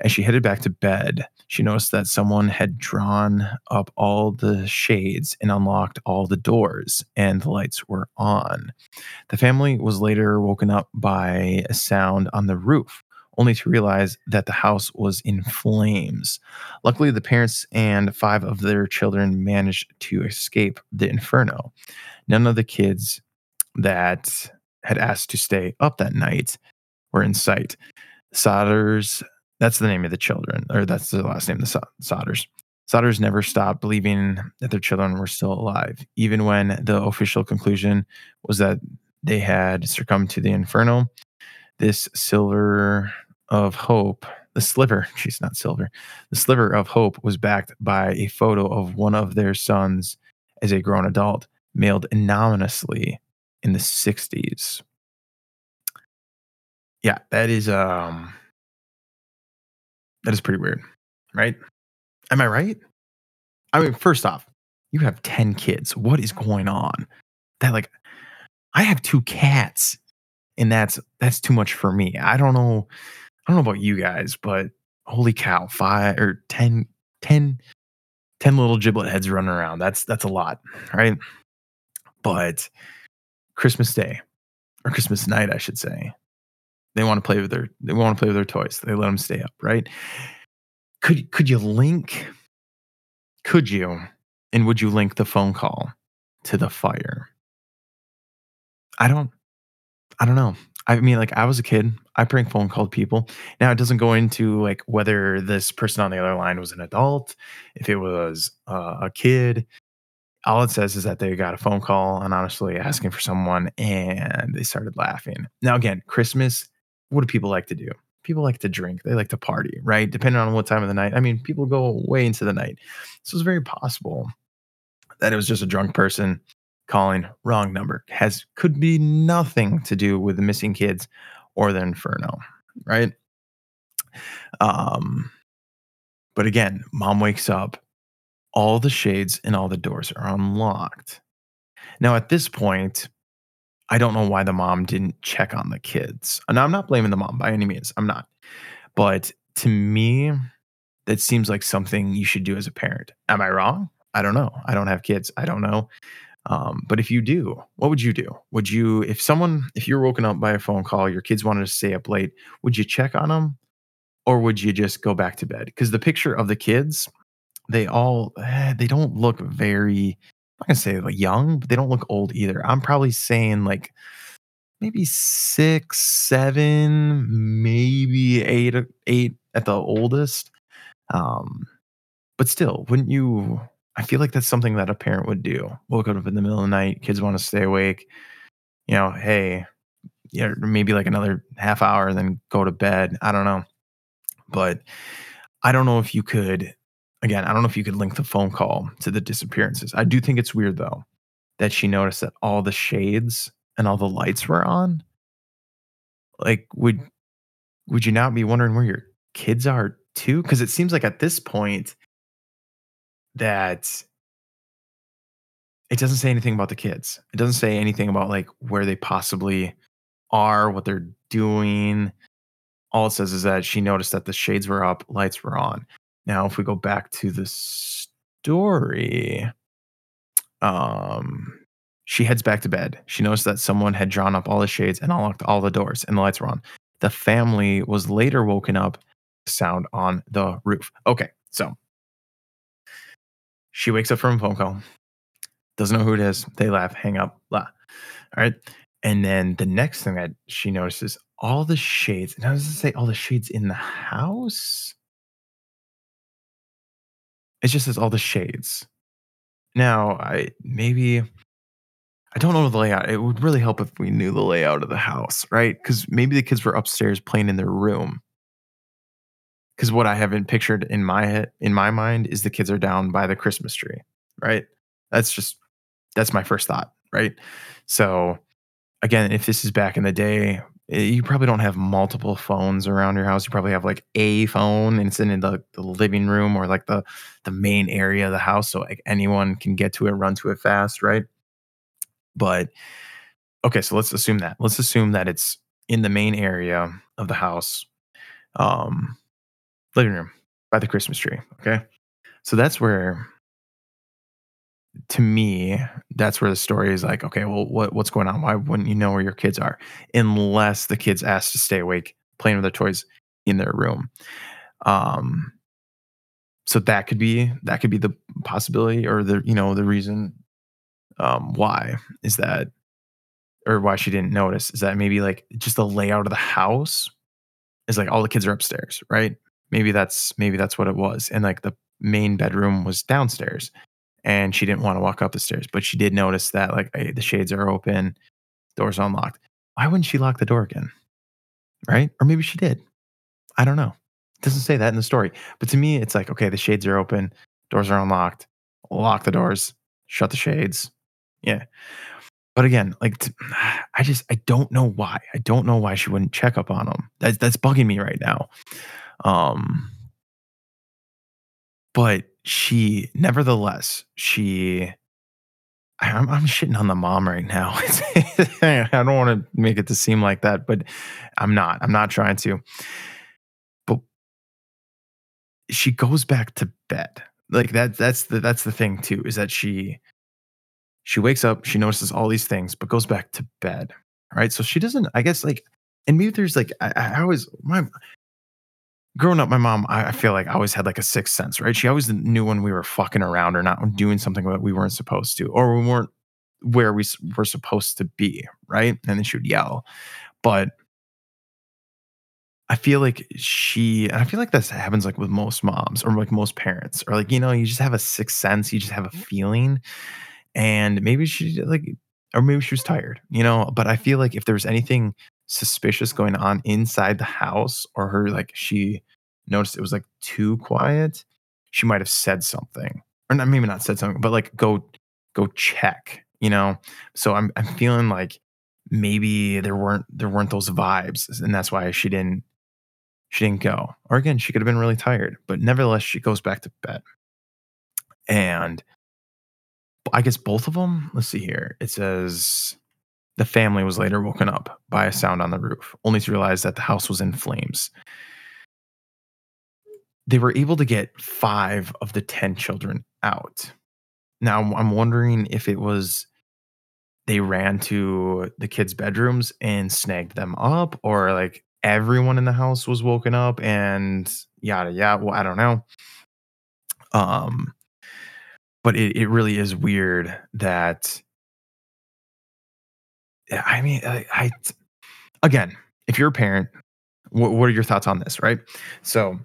As she headed back to bed, she noticed that someone had drawn up all the shades and unlocked all the doors, and the lights were on. The family was later woken up by a sound on the roof, only to realize that the house was in flames. Luckily, the parents and five of their children managed to escape the inferno. None of the kids that had asked to stay up that night were in sight. Sodders, that's the name of the children, or that's the last name, the Sodders. Sodders never stopped believing that their children were still alive, even when the official conclusion was that they had succumbed to the inferno. This silver of hope, the sliver, she's not silver, the sliver of hope was backed by a photo of one of their sons as a grown adult, mailed anonymously in the 60s. Yeah, that is um that is pretty weird, right? Am I right? I mean, first off, you have 10 kids. What is going on? That like I have two cats and that's that's too much for me. I don't know I don't know about you guys, but holy cow, 5 or 10 10 10 little giblet heads running around. That's that's a lot, right? But Christmas Day or Christmas night, I should say. They want to play with their they want to play with their toys. They let them stay up, right? Could could you link? Could you? And would you link the phone call to the fire? I don't I don't know. I mean, like I was a kid, I prank phone called people. Now it doesn't go into like whether this person on the other line was an adult, if it was uh, a kid, all it says is that they got a phone call anonymously asking for someone and they started laughing. Now, again, Christmas, what do people like to do? People like to drink, they like to party, right? Depending on what time of the night. I mean, people go way into the night. So it's very possible that it was just a drunk person calling wrong number. Has could be nothing to do with the missing kids or the inferno, right? Um But again, mom wakes up, all the shades and all the doors are unlocked. Now, at this point, I don't know why the mom didn't check on the kids. And I'm not blaming the mom by any means. I'm not. But to me, that seems like something you should do as a parent. Am I wrong? I don't know. I don't have kids. I don't know. Um, but if you do, what would you do? Would you, if someone, if you're woken up by a phone call, your kids wanted to stay up late, would you check on them or would you just go back to bed? Because the picture of the kids, they all, eh, they don't look very, I'm not gonna say like young, but they don't look old either. I'm probably saying like maybe six, seven, maybe eight, eight at the oldest. Um, but still, wouldn't you? I feel like that's something that a parent would do. Woke up in the middle of the night, kids want to stay awake. You know, hey, yeah, maybe like another half hour, and then go to bed. I don't know, but I don't know if you could. Again, I don't know if you could link the phone call to the disappearances. I do think it's weird though that she noticed that all the shades and all the lights were on. Like, would would you not be wondering where your kids are too? Because it seems like at this point that it doesn't say anything about the kids. It doesn't say anything about like where they possibly are, what they're doing. All it says is that she noticed that the shades were up, lights were on. Now, if we go back to the story, um, she heads back to bed. She noticed that someone had drawn up all the shades and unlocked all the doors, and the lights were on. The family was later woken up sound on the roof. Okay, so she wakes up from a phone call, doesn't know who it is. They laugh, hang up, blah. All right. And then the next thing that she notices all the shades. Now, does it say all the shades in the house? It just says all the shades. Now, I maybe I don't know the layout. It would really help if we knew the layout of the house, right? Because maybe the kids were upstairs playing in their room. Because what I haven't pictured in my in my mind, is the kids are down by the Christmas tree, right? That's just that's my first thought, right? So again, if this is back in the day, you probably don't have multiple phones around your house. You probably have like a phone and it's in the, the living room or like the the main area of the house, so like anyone can get to it, run to it fast, right? But okay, so let's assume that. Let's assume that it's in the main area of the house, um, living room by the Christmas tree. Okay. So that's where, to me, that's where the story is like, okay, well, what, what's going on? Why wouldn't you know where your kids are? Unless the kids asked to stay awake playing with their toys in their room. Um, so that could be that could be the possibility or the you know the reason um, why is that, or why she didn't notice is that maybe like just the layout of the house is like all the kids are upstairs, right? Maybe that's maybe that's what it was, and like the main bedroom was downstairs, and she didn't want to walk up the stairs, but she did notice that like hey, the shades are open, doors unlocked. Why wouldn't she lock the door again? Right? Or maybe she did. I don't know. It doesn't say that in the story. But to me, it's like, okay, the shades are open, doors are unlocked, lock the doors, shut the shades, yeah. But again, like t- I just I don't know why. I don't know why she wouldn't check up on him. That's that's bugging me right now. Um but she nevertheless, she I'm, I'm shitting on the mom right now. I don't want to make it to seem like that, but I'm not. I'm not trying to. But she goes back to bed. Like that. That's the that's the thing too. Is that she she wakes up, she notices all these things, but goes back to bed. Right. So she doesn't, I guess, like, and maybe there's like, I, I always, my, growing up, my mom, I, I feel like I always had like a sixth sense, right? She always knew when we were fucking around or not doing something that we weren't supposed to, or we weren't where we were supposed to be, right? And then she would yell. But I feel like she, I feel like this happens like with most moms or like most parents, or like, you know, you just have a sixth sense, you just have a feeling and maybe she like or maybe she was tired, you know, but I feel like if there was anything suspicious going on inside the house or her like she noticed it was like too quiet, she might have said something. Or not maybe not said something, but like go go check, you know. So I'm I'm feeling like maybe there weren't there weren't those vibes and that's why she didn't she didn't go. Or again, she could have been really tired, but nevertheless, she goes back to bed. And I guess both of them, let's see here. It says the family was later woken up by a sound on the roof, only to realize that the house was in flames. They were able to get five of the 10 children out. Now, I'm wondering if it was they ran to the kids' bedrooms and snagged them up, or like everyone in the house was woken up and yada yada. Well, I don't know. Um, but it, it really is weird that I mean, uh, I, I again, if you're a parent, what, what are your thoughts on this, right? So,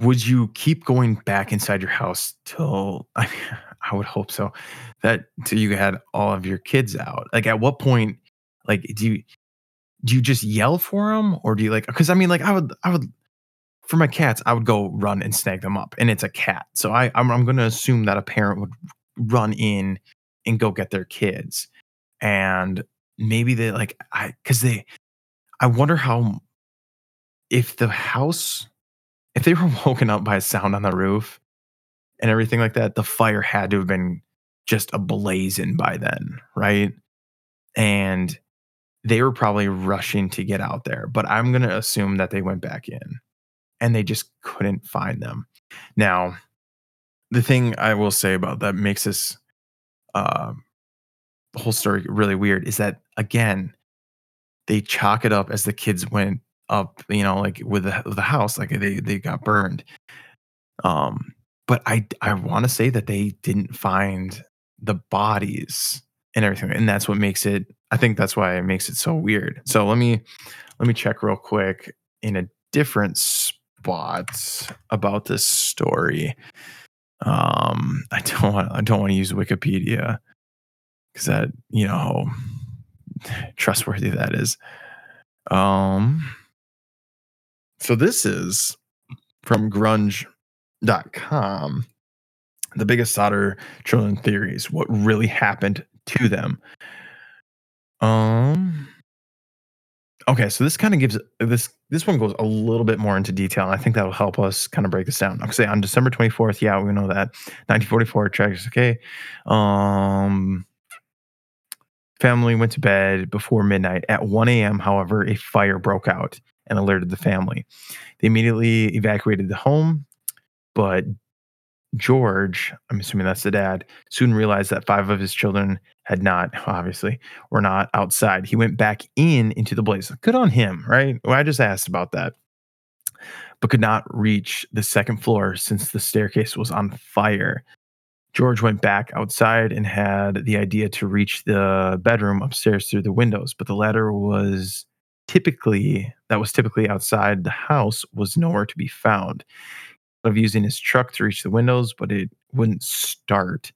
would you keep going back inside your house till I, mean, I would hope so that till you had all of your kids out? Like, at what point, like, do you do you just yell for them, or do you like? Because I mean, like, I would, I would for my cats, I would go run and snag them up, and it's a cat, so I I'm, I'm going to assume that a parent would run in and go get their kids and maybe they like I because they I wonder how if the house if they were woken up by a sound on the roof and everything like that, the fire had to have been just ablazing by then, right? And they were probably rushing to get out there, but I'm going to assume that they went back in and they just couldn't find them. Now, the thing I will say about that makes this uh, whole story really weird is that again, they chalk it up as the kids went up, you know, like with the, with the house, like they they got burned. Um, but I I want to say that they didn't find the bodies and everything, and that's what makes it. I think that's why it makes it so weird. So let me let me check real quick in a different spot about this story. Um, I don't want I don't want to use Wikipedia because that you know trustworthy that is. Um, so this is from grunge.com. The biggest Sodder children theories, what really happened to them. Um okay, so this kind of gives this this one goes a little bit more into detail. I think that will help us kind of break this down. Say on December 24th, yeah, we know that 1944 tracks okay. Um Family went to bed before midnight. At 1 a.m., however, a fire broke out and alerted the family. They immediately evacuated the home, but George, I'm assuming that's the dad, soon realized that five of his children had not, obviously, were not outside. He went back in into the blaze. Good on him, right? Well, I just asked about that, but could not reach the second floor since the staircase was on fire. George went back outside and had the idea to reach the bedroom upstairs through the windows, but the ladder was typically that was typically outside the house was nowhere to be found. Of using his truck to reach the windows, but it wouldn't start.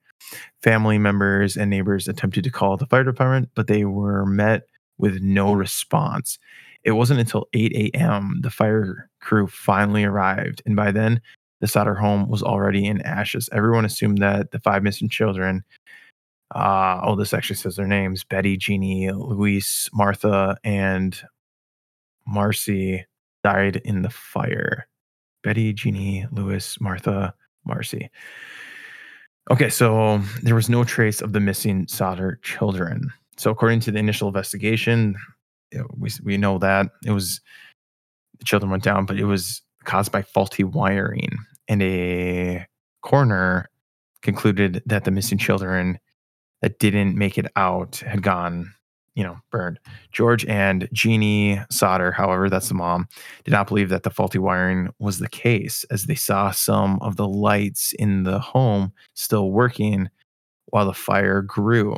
Family members and neighbors attempted to call the fire department, but they were met with no response. It wasn't until 8 a.m. the fire crew finally arrived, and by then the Sodder home was already in ashes. Everyone assumed that the five missing children, uh, oh, this actually says their names Betty, Jeannie, Luis, Martha, and Marcy died in the fire. Betty, Jeannie, Lewis, Martha, Marcy. Okay, so there was no trace of the missing Sodder children. So, according to the initial investigation, we, we know that it was the children went down, but it was caused by faulty wiring and a coroner concluded that the missing children that didn't make it out had gone, you know, burned. George and Jeannie Sodder, however, that's the mom, did not believe that the faulty wiring was the case, as they saw some of the lights in the home still working while the fire grew.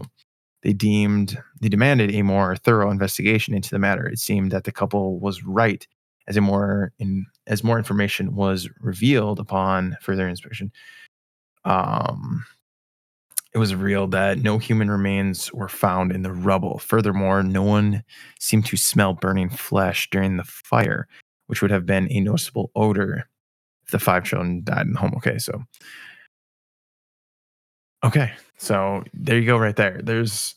They deemed they demanded a more thorough investigation into the matter. It seemed that the couple was right as a more in as more information was revealed upon further inspection, um, it was revealed that no human remains were found in the rubble. Furthermore, no one seemed to smell burning flesh during the fire, which would have been a noticeable odor if the five children died in the home. Okay, so okay, so there you go, right there. There's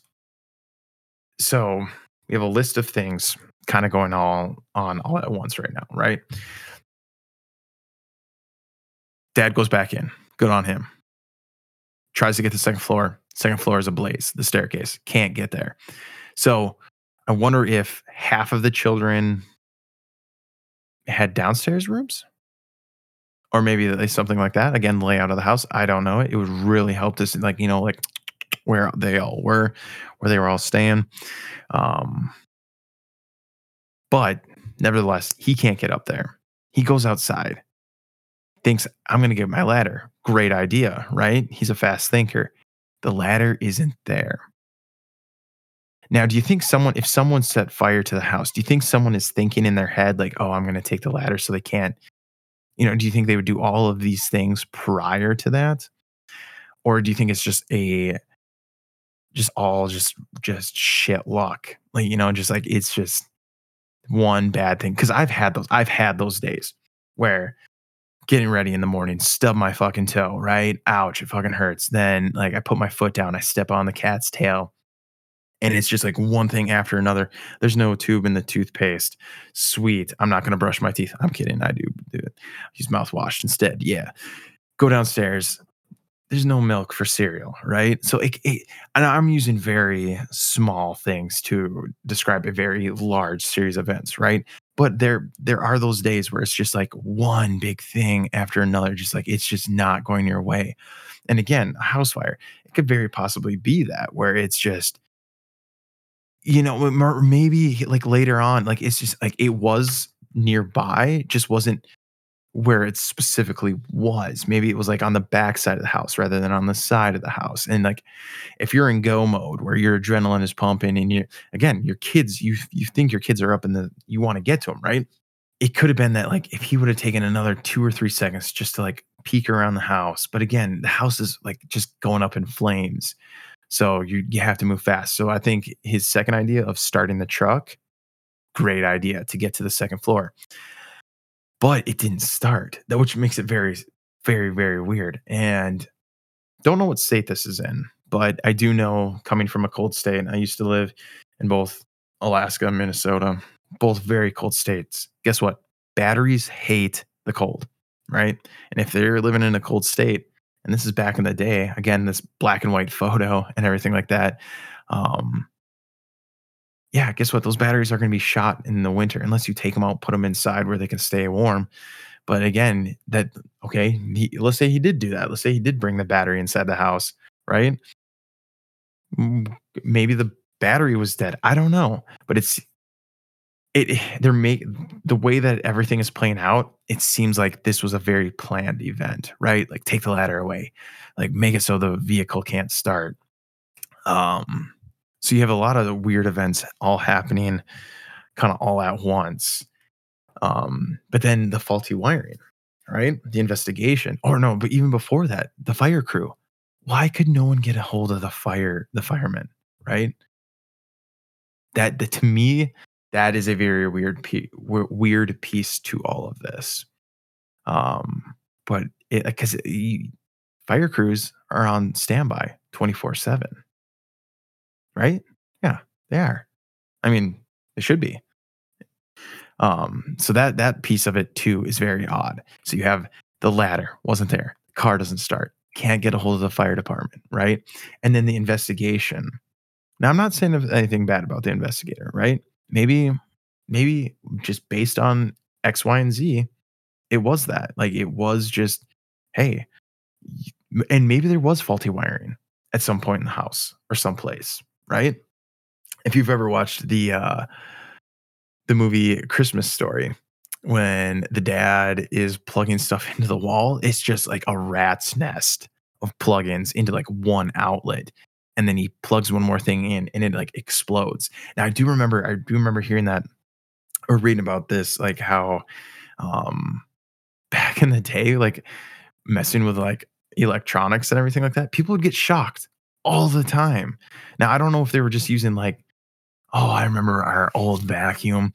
so we have a list of things kind of going all on all at once right now, right? Dad goes back in. Good on him. Tries to get to the second floor. Second floor is ablaze. The staircase can't get there. So I wonder if half of the children had downstairs rooms or maybe something like that. Again, layout of the house. I don't know. It would really help us, like you know, like where they all were, where they were all staying. Um, but nevertheless, he can't get up there. He goes outside, thinks I'm going to get my ladder. Great idea, right? He's a fast thinker. The ladder isn't there. Now, do you think someone, if someone set fire to the house, do you think someone is thinking in their head, like, oh, I'm going to take the ladder so they can't you know, do you think they would do all of these things prior to that? Or do you think it's just a just all just just shit luck? Like, you know, just like it's just one bad thing. Cause I've had those, I've had those days where getting ready in the morning, stub my fucking toe, right? Ouch, it fucking hurts. Then like I put my foot down, I step on the cat's tail and it's just like one thing after another. There's no tube in the toothpaste. Sweet. I'm not going to brush my teeth. I'm kidding. I do do it. Use mouthwash instead. Yeah. Go downstairs. There's no milk for cereal, right? So it, it, I'm using very small things to describe a very large series of events, right? But there there are those days where it's just like one big thing after another, just like it's just not going your way. And again, a house fire, it could very possibly be that where it's just you know, maybe like later on, like it's just like it was nearby, just wasn't where it specifically was. Maybe it was like on the back side of the house rather than on the side of the house. And like if you're in go mode where your adrenaline is pumping and you again, your kids, you you think your kids are up in the you want to get to them, right? It could have been that like if he would have taken another two or three seconds just to like peek around the house. But again, the house is like just going up in flames. So you you have to move fast. So I think his second idea of starting the truck, great idea to get to the second floor. But it didn't start, that which makes it very, very, very weird. And don't know what state this is in, but I do know coming from a cold state, I used to live in both Alaska and Minnesota, both very cold states. Guess what? Batteries hate the cold, right? And if they're living in a cold state, and this is back in the day again this black and white photo and everything like that um yeah guess what? Those batteries are going to be shot in the winter unless you take them out put them inside where they can stay warm. But again that okay he, let's say he did do that. Let's say he did bring the battery inside the house right? Maybe the battery was dead. I don't know but it's it they're make the way that everything is playing out it seems like this was a very planned event right? Like take the ladder away. Like make it so the vehicle can't start. Um so you have a lot of weird events all happening kind of all at once. Um but then the faulty wiring right? The investigation. Or no but even before that the fire crew. Why could no one get a hold of the fire the firemen right? That the, to me that is a very weird weird piece to all of this. Um, but because fire crews are on standby 24 7 right? Yeah they are. I mean they should be. Um so that that piece of it too is very odd. So you have the ladder wasn't there car doesn't start can't get a hold of the fire department right? And then the investigation. Now i'm not saying anything bad about the investigator right? Maybe maybe just based on X, Y, and Z, it was that. Like it was just, hey, and maybe there was faulty wiring at some point in the house or someplace, right? If you've ever watched the uh the movie Christmas Story, when the dad is plugging stuff into the wall, it's just like a rat's nest of plugins into like one outlet and then he plugs one more thing in and it like explodes. Now I do remember I do remember hearing that or reading about this like how um back in the day like messing with like electronics and everything like that people would get shocked all the time. Now I don't know if they were just using like oh I remember our old vacuum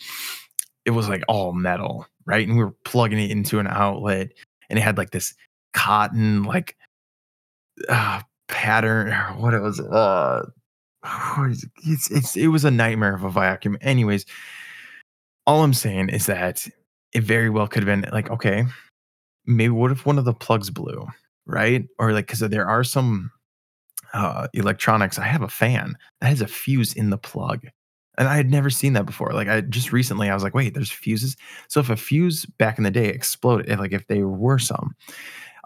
it was like all metal, right? And we were plugging it into an outlet and it had like this cotton like uh, pattern what it was uh it's, it's it was a nightmare of a vacuum anyways all I'm saying is that it very well could have been like, okay, maybe what if one of the plugs blew, right? Or like, because there are some uh, electronics. I have a fan that has a fuse in the plug. And I had never seen that before. Like I just recently, I was like, wait, there's fuses. So if a fuse back in the day exploded, if, like if they were some,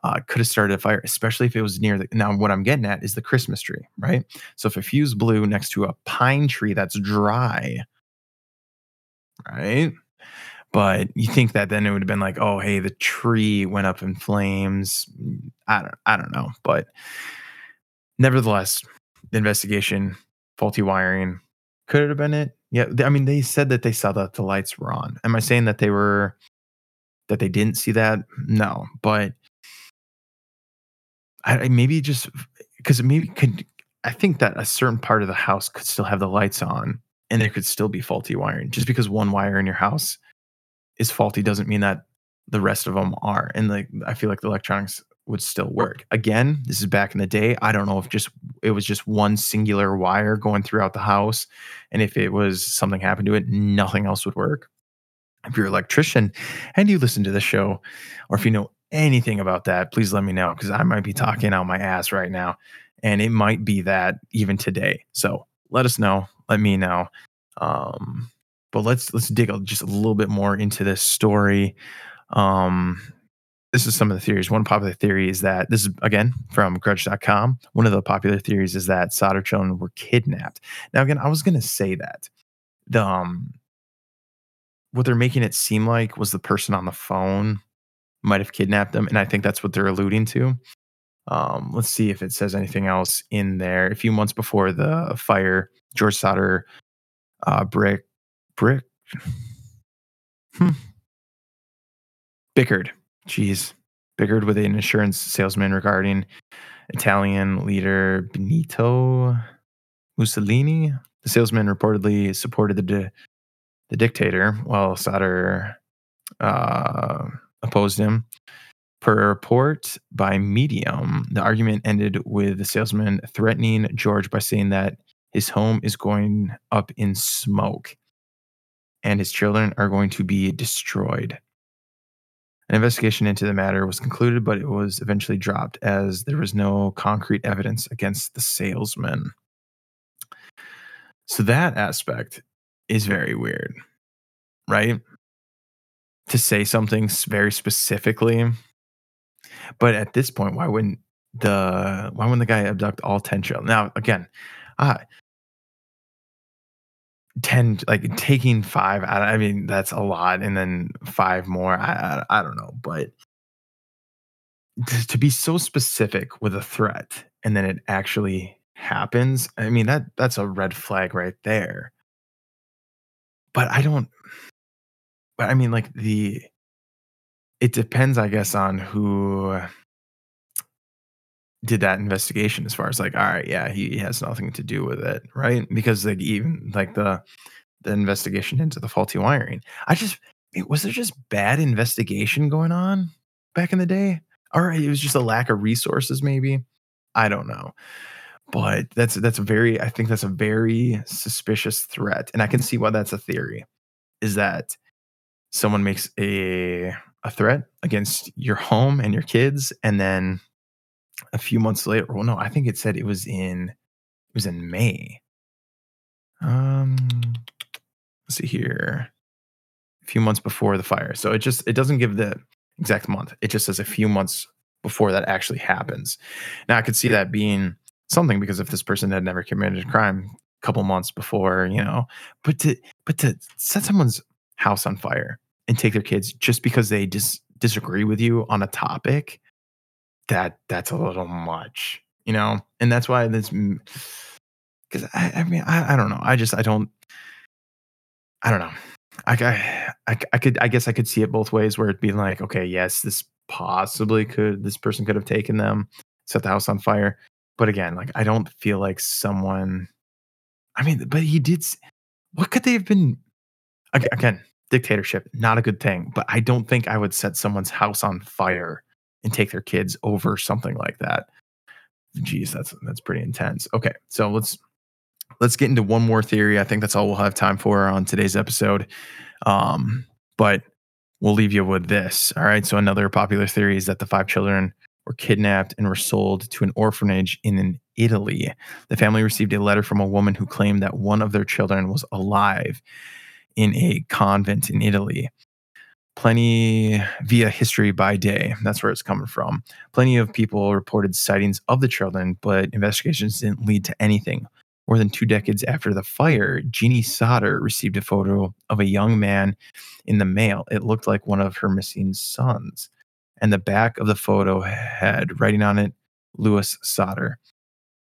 uh, could have started a fire, especially if it was near the. Now, what I'm getting at is the Christmas tree, right? So if a fuse blew next to a pine tree that's dry, right? But you think that then it would have been like, oh, hey, the tree went up in flames. I don't, I don't know, but nevertheless, the investigation, faulty wiring, could it have been it? Yeah, I mean, they said that they saw that the lights were on. Am I saying that they were that they didn't see that? No, but I, maybe just because maybe could I think that a certain part of the house could still have the lights on and there could still be faulty wiring. Just because one wire in your house is faulty doesn't mean that the rest of them are. And like I feel like the electronics would still work. Again, this is back in the day. I don't know if just it was just one singular wire going throughout the house and if it was something happened to it, nothing else would work. If you're an electrician and you listen to the show or if you know anything about that, please let me know because I might be talking out my ass right now. And it might be that even today. So let us know. Let me know. Um, but let's let's dig just a little bit more into this story. Um, this is some of the theories. One popular theory is that this is again from grunge.com. One of the popular theories is that Sodder children were kidnapped. Now, again, I was gonna say that the um what they're making it seem like was the person on the phone might have kidnapped them. And I think that's what they're alluding to. Um, let's see if it says anything else in there. A few months before the fire, George Sodder, uh, Brick, Brick, hmm. bickered. Jeez, bickered with an insurance salesman regarding Italian leader Benito Mussolini. The salesman reportedly supported the di- the dictator, while Sodder uh, opposed him. Per a report by Medium, the argument ended with the salesman threatening George by saying that his home is going up in smoke and his children are going to be destroyed. An investigation into the matter was concluded, but it was eventually dropped as there was no concrete evidence against the salesman. So that aspect is very weird, right? to say something very specifically. But at this point, why wouldn't the why wouldn't the guy abduct all 10 children? Now, again, uh 10 like taking five I, I mean that's a lot and then five more I, I, I don't know but to be so specific with a threat and then it actually happens i mean that that's a red flag right there. But i don't but I mean, like the it depends, I guess, on who did that investigation as far as like, all right, yeah, he has nothing to do with it, right? Because like even like the the investigation into the faulty wiring. I just was there just bad investigation going on back in the day? Or it was just a lack of resources, maybe. I don't know. But that's that's a very I think that's a very suspicious threat. And I can see why that's a theory. Is that someone makes a a threat against your home and your kids and then a few months later well no i think it said it was in it was in may. Um let's see here. A few months before the fire. So it just it doesn't give the exact month. It just says a few months before that actually happens. Now i could see that being something because if this person had never committed a crime a couple months before you know but to but to set someone's house on fire and take their kids just because they dis- disagree with you on a topic that that's a little much you know? And that's why this because I, I, mean I, I don't know. I just i don't i don't know. I, I i could i guess i could see it both ways where it'd be like okay yes this possibly could this person could have taken them set the house on fire. But again like i don't feel like someone i mean but he did what could they have been again dictatorship, not a good thing. But I don't think I would set someone's house on fire and take their kids over something like that. Geez, that's that's pretty intense. Okay, so let's let's get into one more theory. I think that's all we'll have time for on today's episode. Um, but we'll leave you with this. All right. So another popular theory is that the five children were kidnapped and were sold to an orphanage in Italy. The family received a letter from a woman who claimed that one of their children was alive in a convent in Italy. Plenty via history by day, that's where it's coming from. Plenty of people reported sightings of the children, but investigations didn't lead to anything. More than two decades after the fire, Jeannie Sodder received a photo of a young man in the mail. It looked like one of her missing sons. And the back of the photo had writing on it, Louis Sodder.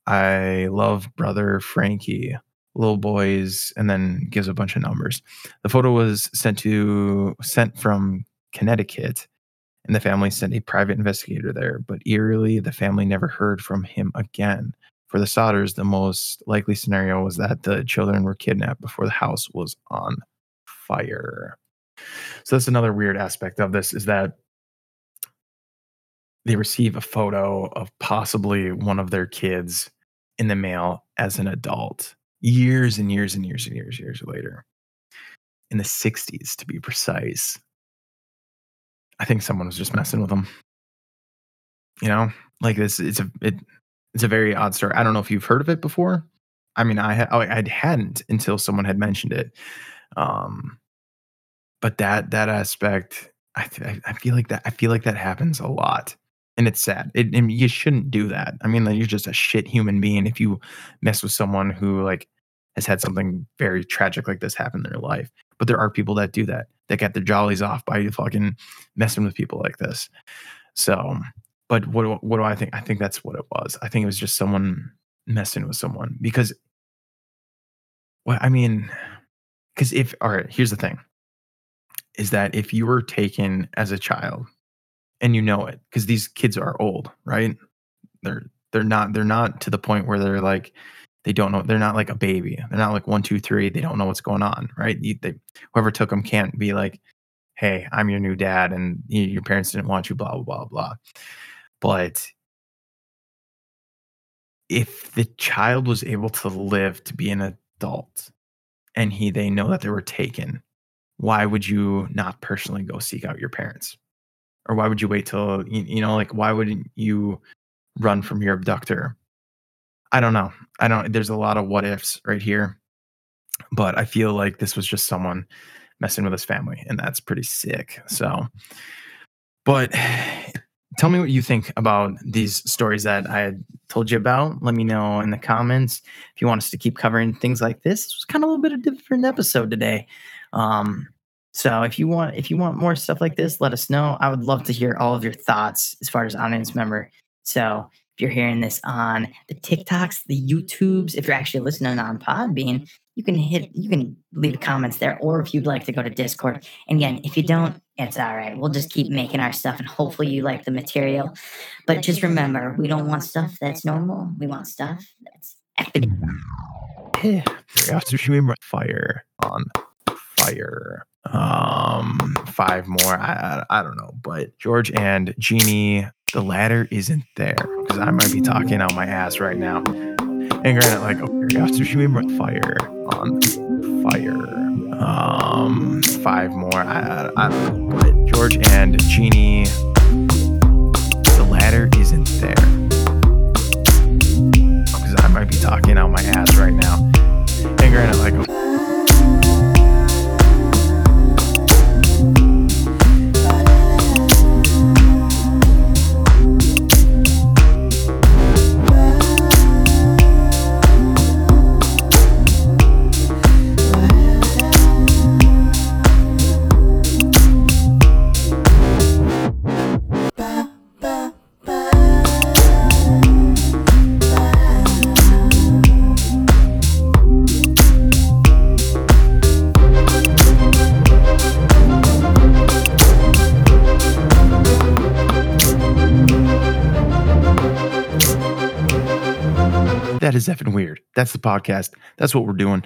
I love brother Frankie, little boys, and then gives a bunch of numbers. The photo was sent to sent from Connecticut, and the family sent a private investigator there. But eerily, the family never heard from him again. For the Sodders, the most likely scenario was that the children were kidnapped before the house was on fire. So that's another weird aspect of this is that they receive a photo of possibly one of their kids in the mail as an adult years and years and years and years years later in the 60s to be precise i think someone was just messing with them you know like this it's a it it's a very odd story. I don't know if you've heard of it before. I mean, I ha- I hadn't until someone had mentioned it. Um, but that that aspect, I, th- I feel like that I feel like that happens a lot, and it's sad. It, you shouldn't do that. I mean, like, you're just a shit human being if you mess with someone who like has had something very tragic like this happen in their life. But there are people that do that that get their jollies off by fucking messing with people like this. So but what what do I think? I think that's what it was. I think it was just someone messing with someone because well, I mean, because if all right, here's the thing, is that if you were taken as a child and you know it, because these kids are old, right? They're they're not they're not to the point where they're like they don't know they're not like a baby. They're not like one two three. They don't know what's going on, right? You, they, whoever took them can't be like, hey, I'm your new dad, and you, your parents didn't want you, blah blah blah blah. But if the child was able to live to be an adult and he they know that they were taken, why would you not personally go seek out your parents? Or why would you wait till you, you know like why wouldn't you run from your abductor? I don't know. I don't there's a lot of what ifs right here. But I feel like this was just someone messing with his family and that's pretty sick. So but tell me what you think about these stories that I had told you about. Let me know in the comments if you want us to keep covering things like this. It was kind of a little bit of a different episode today. Um, so if you want if you want more stuff like this, let us know. I would love to hear all of your thoughts as far as audience member. So if you're hearing this on the TikToks, the YouTubes, if you're actually listening on Podbean, you can hit you can leave comments there. Or if you'd like to go to discord. And again if you don't it's all right. We'll just keep making our stuff and hopefully you like the material. But just remember we don't want stuff that's normal. We want stuff that's epic. Fire on fire um five more I, I, I don't know but george and jeannie the ladder isn't there because i might be talking out my ass right now and granted, like, okay, after she made fire on fire. Um, five more. I, I, I don't know. But George and Jeannie, the ladder isn't there. Because I might be talking out my ass right now. And granted, like, okay, That is effing weird. That's the podcast. That's what we're doing.